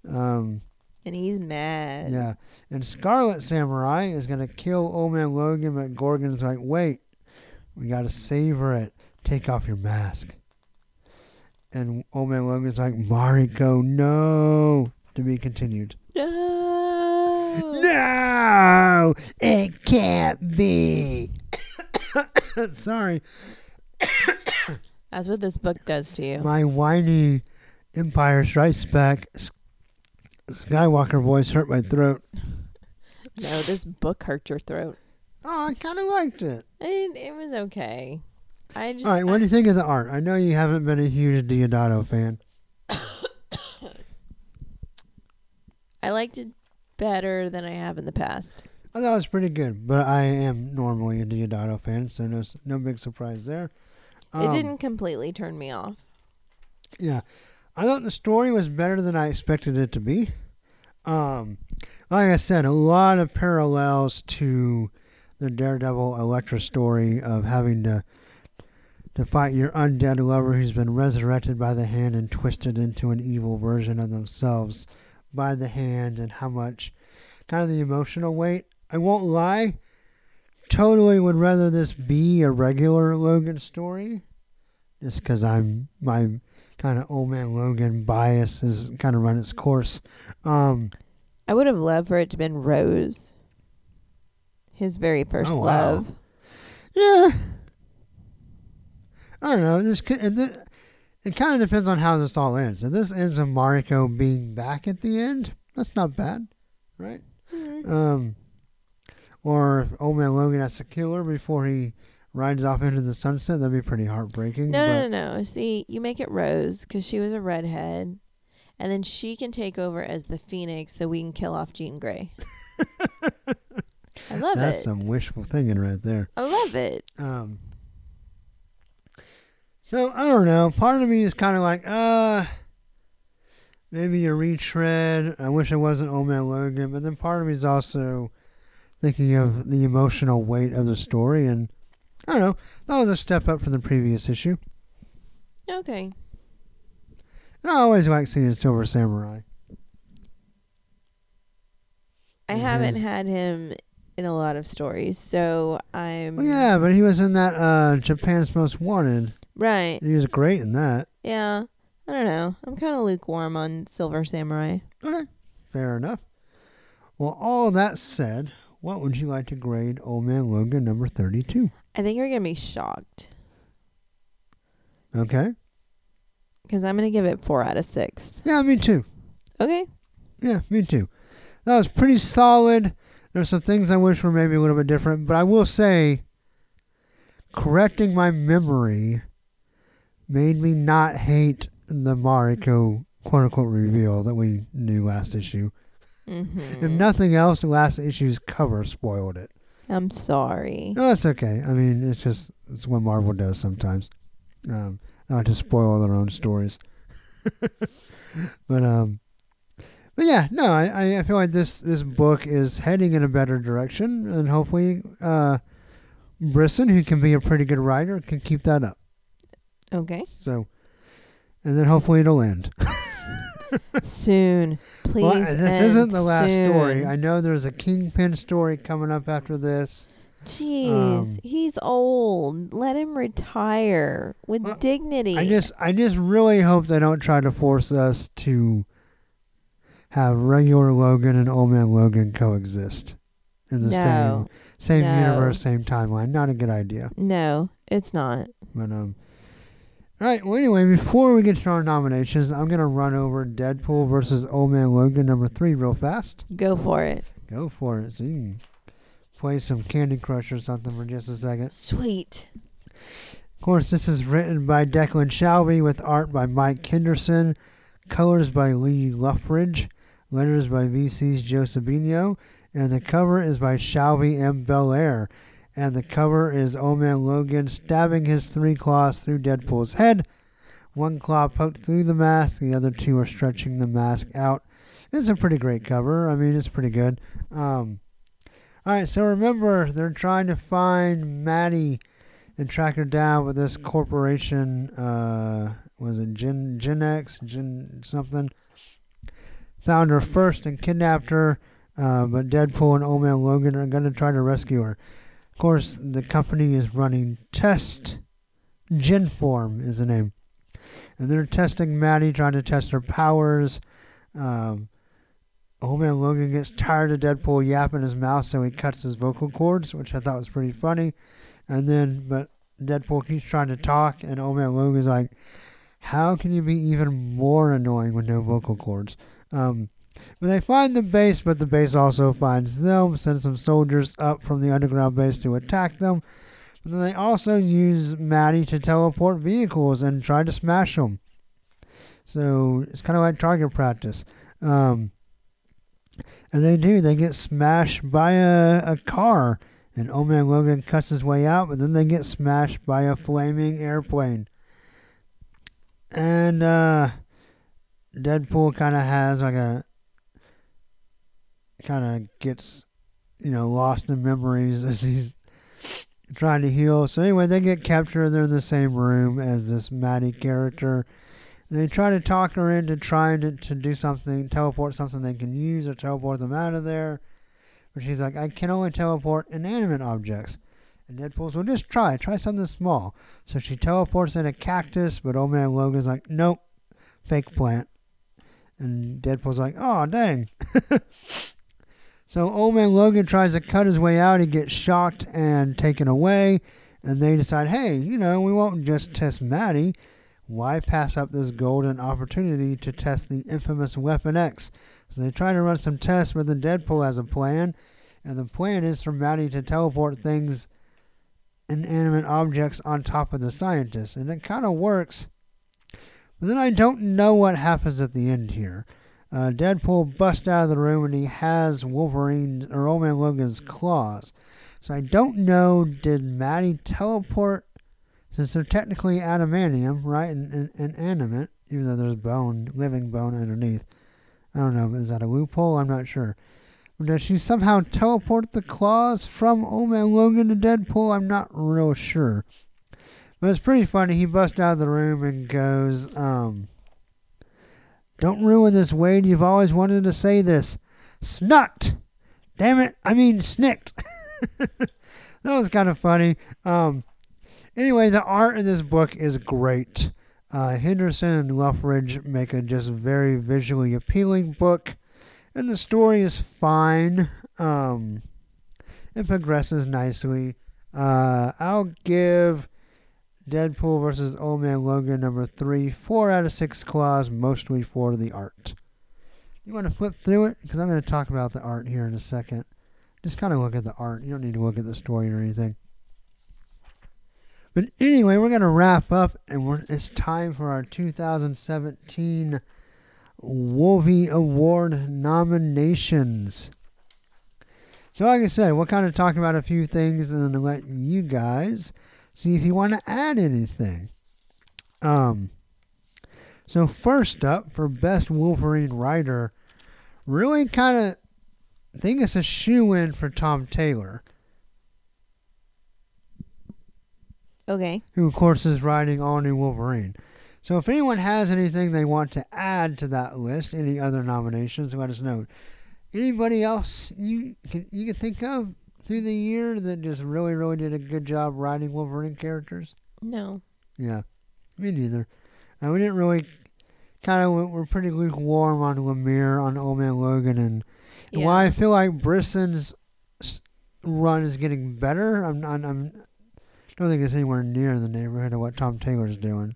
Um, And he's mad. yeah, and Scarlet Samurai is gonna kill Old Man Logan, but Gorgon's like, "Wait, we gotta savor it. Take off your mask." And Old Man Logan's like, "Mariko, no." To be continued. No. No, it can't be. Sorry, That's what this book does to you. my whiny Empire Strikes Back Skywalker voice hurt my throat. no, this book hurt your throat. Oh, I kind of liked it. And it was okay. I just All right, what do you think of the art? I know you haven't been a huge Deodato fan. I liked it better than I have in the past. I thought it was pretty good, but I am normally a Deodato fan, so no no big surprise there. it Um, didn't completely turn me off. Yeah, I thought the story was better than I expected it to be. Um, like I said, a lot of parallels to the Daredevil Elektra story of having to to fight your undead lover who's been resurrected by the hand and twisted into an evil version of themselves by the hand, and how much kind of the emotional weight. I won't lie, totally would rather this be a regular Logan story, just because I'm my kind of old man Logan bias has kind of run its course. Um, I would have loved for it to been Rose. His very first Oh, wow. love. Yeah. I don't know. This could, it, kind of depends on how this all ends. If this ends with Mariko being back at the end, that's not bad, right? Mhm. Um, or if Old Man Logan has to kill her before he rides off into the sunset, that'd be pretty heartbreaking. No, no, no, no. See, you make it Rose because she was a redhead, and then she can take over as the Phoenix, so we can kill off Jean Grey. I love That's it. That's some wishful thinking right there. I love it. Um, so I don't know. Part of me is kind of like, uh, maybe a retread. I wish it wasn't Old Man Logan, but then part of me is also thinking of the emotional weight of the story, and I don't know. That was a step up from the previous issue. Okay. And I always like seeing Silver Samurai. I haven't had him in a lot of stories, so I'm Well, yeah, but he was in that uh, Japan's Most Wanted. Right. He was great in that. Yeah. I don't know. I'm kind of lukewarm on Silver Samurai. Okay, fair enough. Well, all that said, what would you like to grade Old Man Logan number 32? I think you're gonna be shocked Okay. because I'm gonna give it four out of six. Yeah, me too. Okay. Yeah, me too. That was pretty solid. There's some things I wish were maybe a little bit different, but I will say, correcting my memory made me not hate the Mariko quote unquote reveal that we knew last issue. Mm-hmm. If nothing else, the last issue's cover spoiled it. I'm sorry. No, it's okay. I mean, it's just it's what Marvel does sometimes. Um, not to spoil their own stories. but um, but yeah, no, I- I I feel like this this book is heading in a better direction, and hopefully, uh, Brisson, who can be a pretty good writer, can keep that up. Okay. So, and then hopefully it'll end. soon, please. Well, this isn't the last story. I know there's a Kingpin story coming up after this. Jeez, um, he's old. Let him retire with Well, dignity. I just I just really hope they don't try to force us to have regular Logan and Old Man Logan coexist in the no, same same no. universe, same timeline. Not a good idea. no, it's not. But um all right, well anyway, before we get to our nominations, I'm gonna run over Deadpool versus Old Man Logan number three real fast. Go for it. Go for it. So you can play some Candy Crush or something for just a second. Sweet. Of course, this is written by Declan Shalvey with art by Mike Henderson, colors by Lee Loughridge, letters by VC's Joe Sabino, and the cover is by Shalvey M. Bellaire. And the cover is Old Man Logan stabbing his three claws through Deadpool's head. One claw poked through the mask, the other two are stretching the mask out. It's a pretty great cover. I mean, it's pretty good. Um, all right, so remember, they're trying to find Maddie and track her down with this corporation. Uh, was it Gen Genex, Gen something? Found her first and kidnapped her, uh, but Deadpool and Old Man Logan are going to try to rescue her. Of course, the company is running Test Genform is the name, and they're testing Maddie, trying to test her powers. Um, Old Man Logan gets tired of Deadpool yapping his mouth, so he cuts his vocal cords, which I thought was pretty funny. And then, but Deadpool keeps trying to talk, and Old Man Logan's like, "How can you be even more annoying with no vocal cords?" Um, but they find the base, but the base also finds them, sends some soldiers up from the underground base to attack them. But then they also use Maddie to teleport vehicles and try to smash them. So it's kind of like target practice. Um, and they do. They get smashed by a, a car. And Old Man Logan cuts his way out, but then they get smashed by a flaming airplane. And uh, Deadpool kind of has like a. kind of gets, you know, lost in memories as he's trying to heal. So anyway, they get captured. They're in the same room as this Maddie character. They try to talk her into trying to, to do something, teleport something they can use or teleport them out of there. But she's like, I can only teleport inanimate objects. And Deadpool's, well, just try. Try something small. So she teleports in a cactus, but Old Man Logan's like, nope, fake plant. And Deadpool's like, oh, dang. so Old Man Logan tries to cut his way out. He gets shocked and taken away. And they decide, hey, you know, we won't just test Maddie. Why pass up this golden opportunity to test the infamous Weapon X? So they try to run some tests, but then Deadpool has a plan. And the plan is for Maddie to teleport things, inanimate objects, on top of the scientist. And it kind of works. But then I don't know what happens at the end here. Uh, Deadpool busts out of the room and he has Wolverine or Old Man Logan's claws. So I don't know, did Maddie teleport since they're technically adamantium, right, and, and, and animate, even though there's bone, living bone underneath. I don't know, is that a loophole? I'm not sure. Does she somehow teleport the claws from Old Man Logan to Deadpool? I'm not real sure. But it's pretty funny. He busts out of the room and goes, um, Don't ruin this, Wade. You've always wanted to say this. Snut! Damn it, I mean SNIKT. that was kind of funny. Um, anyway, the art in this book is great. Uh, Henderson and Loughridge make a just very visually appealing book, and the story is fine. Um, it progresses nicely. Uh, I'll give Deadpool versus Old Man Logan number three four out of six claws, mostly for the art. You want to flip through it because I'm going to talk about the art here in a second. Just kind of look at the art. You don't need to look at the story or anything. But anyway, we're going to wrap up, and it's time for our 2017 Wolvie Award nominations. So, like I said, we'll kind of talk about a few things and then let you guys see if you want to add anything. Um, so first up for best Wolverine writer, really kind of think it's a shoe in for Tom Taylor. Okay. who of course is writing all new Wolverine. So if anyone has anything they want to add to that list, any other nominations, let us know. Anybody else you can you can think of through the year that just really really did a good job writing Wolverine characters? No. Yeah, me neither. Uh, we didn't really kind of we're pretty lukewarm on Lemire, on Old Man Logan, and, and Yeah. while I feel like Brisson's run is getting better, I'm I'm, I'm don't think it's anywhere near the neighborhood of what Tom Taylor's doing.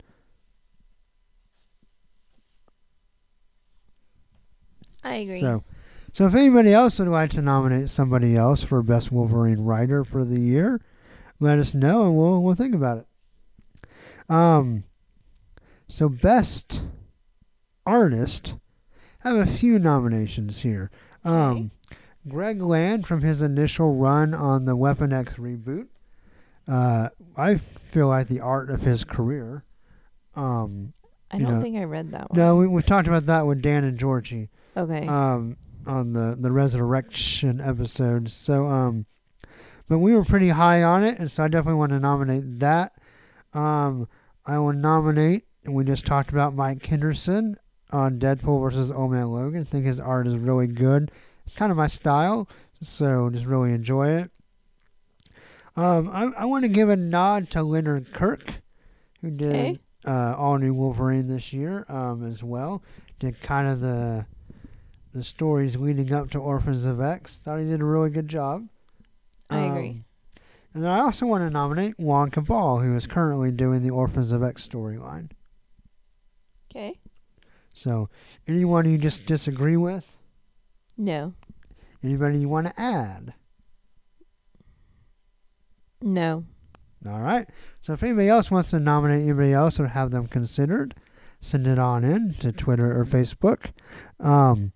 I agree. So, so if anybody else would like to nominate somebody else for best Wolverine writer for the year, let us know and we'll we'll think about it. Um, so best artist, I have a few nominations here. Um, Greg Land from his initial run on the Weapon X reboot. Uh, I feel like the art of his career. Um, I don't know, think I read that one. no, we we talked about that with Dan and Georgie Okay. um, on the the resurrection episode. So, um, but we were pretty high on it, and so I definitely want to nominate that. Um, I will nominate, and we just talked about Mike Henderson on Deadpool versus Old Man Logan. I think his art is really good. It's kind of my style, so just really enjoy it. Um, I, I want to give a nod to Leonard Kirk, who did Okay. uh, all new Wolverine this year um, as well. Did kind of the the stories leading up to Orphans of X. Thought he did a really good job. I agree. Um, and then I also want to nominate Juan Cabal, who is currently doing the Orphans of X storyline. Okay. So, anyone you just disagree with? No. Anybody you want to add? No. All right. So if anybody else wants to nominate anybody else or have them considered, send it on in to Twitter or Facebook. Um,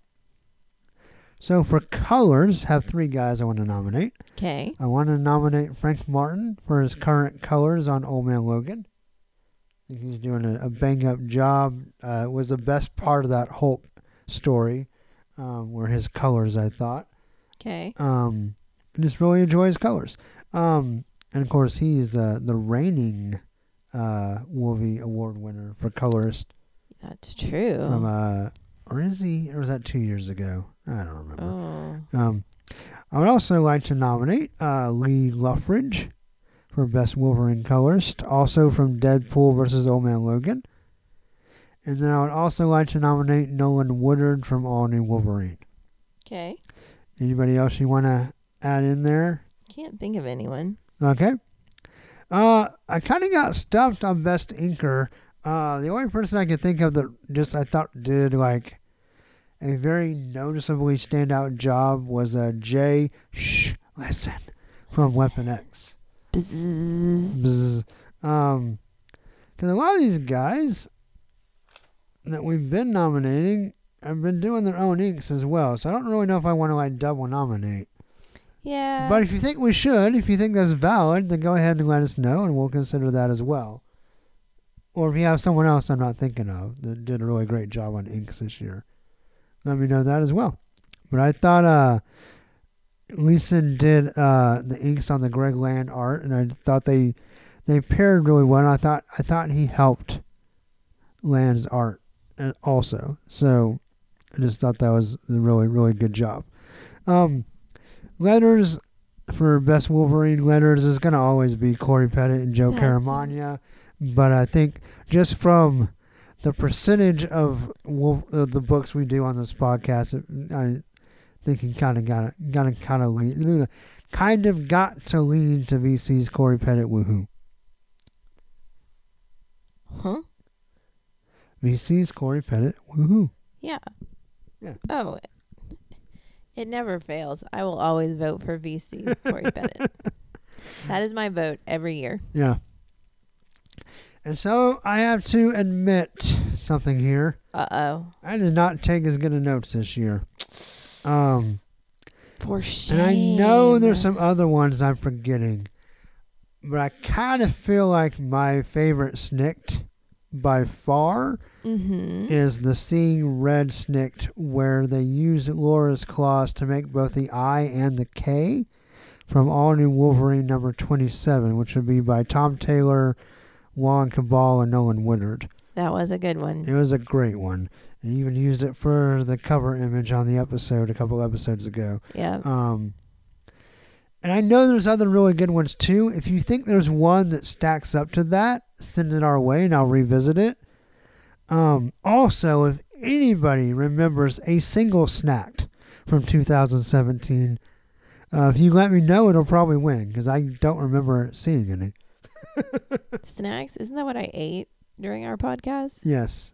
so for colors, have three guys I want to nominate. Okay. I want to nominate Frank Martin for his current colors on Old Man Logan. I think he's doing a, a bang up job. Uh, it was the best part of that Hulk story, um, were his colors. I thought. Okay. Um, I just really enjoy his colors. Um, and of course he's uh, the reigning uh, Wolvie Award winner for colorist That's true. from uh, or is he? Or was that two years ago? I don't remember. oh. Um, I would also like to nominate uh, Lee Loughridge for Best Wolverine Colorist, also from Deadpool versus Old Man Logan. And then I would also like to nominate Nolan Woodard from All New Wolverine. Okay. Anybody else you want to add in there? Can't think of anyone. Okay. Uh, I kind of got stumped on Best Inker. Uh, the only person I could think of that just I thought did like a very noticeably standout job was uh, Jay Shh Leisten from Weapon X. Bzzz. Bzz. Um, because a lot of these guys that we've been nominating have been doing their own inks as well. So I don't really know if I want to like double nominate. Yeah. But if you think we should, if you think that's valid, then go ahead and let us know, and we'll consider that as well. Or if you have someone else I'm not thinking of that did a really great job on inks this year, let me know that as well. But I thought uh, Leisten did uh, the inks on the Greg Land art, and I thought they they paired really well. And I thought I thought he helped Land's art uh, also. So I just thought that was a really really good job. Um, letters for best Wolverine letters is going to always be Cory Petit and Joe That's- Caramagna, but I think just from the percentage of Wolf, uh, the books we do on this podcast, I think he kind of got got to kind of lean, kind of got to lean to VC's Cory Petit woohoo. huh? VC's Cory Petit woohoo. Yeah. Yeah. Oh. It never fails. I will always vote for VC Corey Bennett. That is my vote every year. Yeah. And so I have to admit something here. Uh oh. I did not take as good a notes this year. Um, For shame. and I know there's some other ones I'm forgetting, but I kind of feel like my favorite SNIKT by far Mm-hmm. is the Seeing Red SNIKT, where they use Laura's claws to make both the I and the K from All New Wolverine number 27, which would be by Tom Taylor, Juan Cabal, and Nolan Woodard. That was a good one. It was a great one. And he even used it for the cover image on the episode a couple episodes ago. Yeah. Um, and I know there's other really good ones too. If you think there's one that stacks up to that, send it our way and I'll revisit it. Um, also, if anybody remembers a single snacked from 2017, uh, if you let me know, it'll probably win because I don't remember seeing any. Snacks? Isn't that what I ate during our podcast? Yes.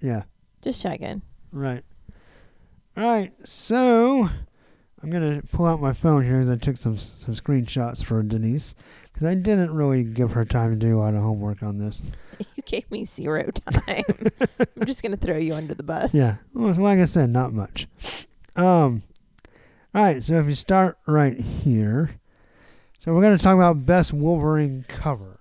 Yeah. Just checking. Right. All right. So I'm gonna pull out my phone here because I took some some screenshots for Denise because I didn't really give her time to do a lot of homework on this. You gave me zero time. I'm just gonna throw you under the bus. Yeah. Well, like I said, not much. Um. All right. So if you start right here, so we're gonna talk about best Wolverine cover.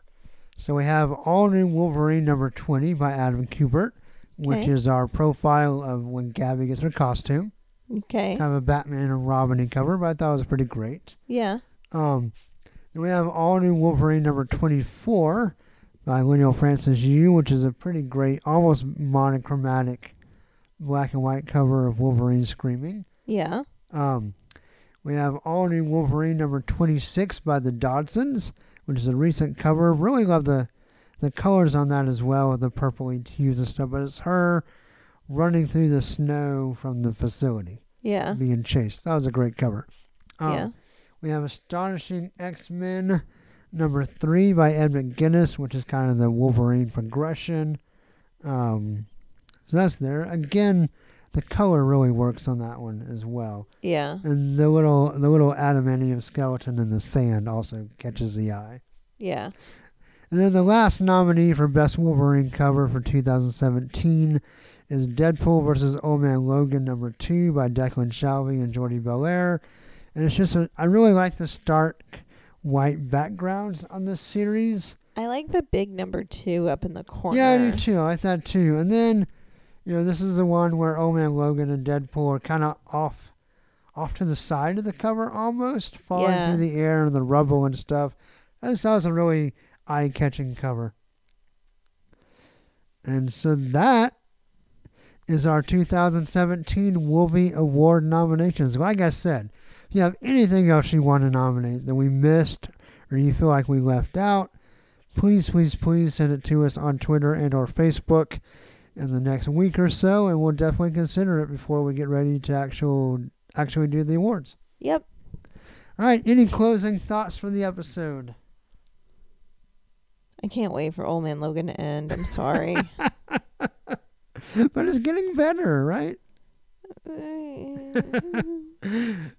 So we have all new Wolverine number 20 by Adam Kubert, which Okay. is our profile of when Gabby gets her costume. Okay. kind of a Batman and Robin cover, but I thought it was pretty great. Yeah. Um, then we have all new Wolverine number 24 by Leinil Francis Yu, which is a pretty great, almost monochromatic black and white cover of Wolverine screaming. Yeah. Um, we have all new Wolverine number 26 by the Dodsons, which is a recent cover. Really love the the colors on that as well with the purpley hues and stuff, but it's her running through the snow from the facility Yeah. being chased. That was a great cover. Um, yeah. We have Astonishing X Men number three by Ed McGuinness, which is kind of the Wolverine progression. Um, so that's there. Again, the color really works on that one as well, Yeah. and the little the little adamantium skeleton in the sand also catches the eye. Yeah. And then the last nominee for Best Wolverine cover for 2017 is Deadpool versus Old Man Logan number two by Declan Shalvey and Jordie Bellaire. And it's just, a, I really like the stark white backgrounds on this series. I like the big number two up in the corner. Yeah, I do too. I like that too. And then, you know, this is the one where Old Man Logan and Deadpool are kind of off, off to the side of the cover almost, falling Yeah. through the air and the rubble and stuff. Thought was a really eye catching cover. And so that is our 2017 Wolvie Award nominations. Like I said, if you have anything else you want to nominate that we missed or you feel like we left out, please, please, please send it to us on Twitter and or Facebook in the next week or so, and we'll definitely consider it before we get ready to actual actually do the awards. Yep. All right, any closing thoughts for the episode? I can't wait for Old Man Logan to end. I'm sorry. but it's getting better, right?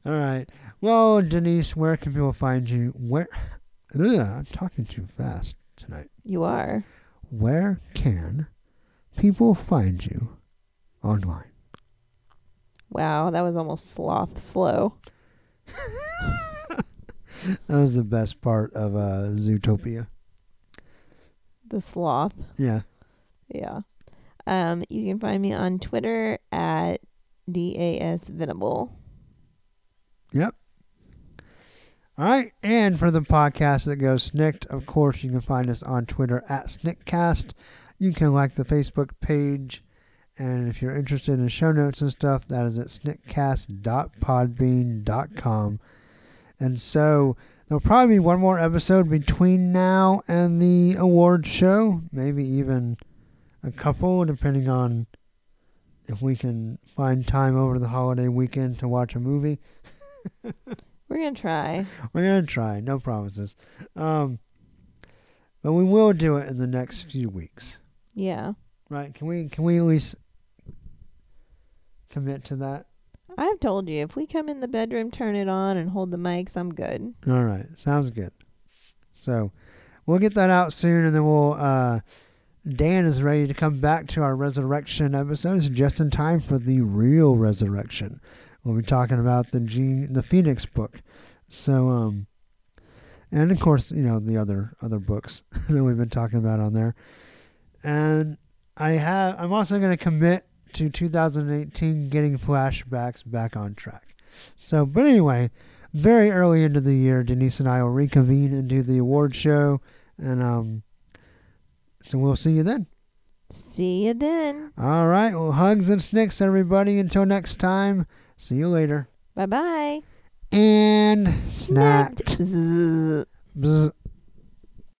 All right. Well, Denise, where can people find you? Where? Ugh, I'm talking too fast tonight. you are. Where can people find you online? Wow, that was almost sloth slow. That was the best part of uh, Zootopia. The sloth. Yeah. Yeah. Um, you can find me on Twitter at DAS Venable. Yep. All right. And for the podcast that goes SNIKT, of course, you can find us on Twitter at Sniktcast. You can like the Facebook page. And if you're interested in show notes and stuff, that is at sniktcast.podbean.com. And so there'll probably be one more episode between now and the award show, maybe even a couple, depending on if we can find time over the holiday weekend to watch a movie. We're gonna try. We're gonna try, no promises. Um, but we will do it in the next few weeks, Yeah. right? Can we? Can we at least commit to that? I've told you if we come in the bedroom, turn it on, and hold the mics, I'm good. All right, sounds good. So we'll get that out soon, and then we'll. Uh, Dan is ready to come back to our resurrection episodes just in time for the real resurrection. We'll be talking about the Jean, the Phoenix book. So, um, and of course, you know the other other books that we've been talking about on there. And I have, I'm also going to commit to 2018 getting flashbacks back on track. So, but anyway, very early into the year, Denise and I will reconvene and do the award show, and um, so we'll see you then. See you then. All right, well, hugs and snicks, everybody. Until next time, see you later. Bye bye. And snacked. Zzz. Bzz.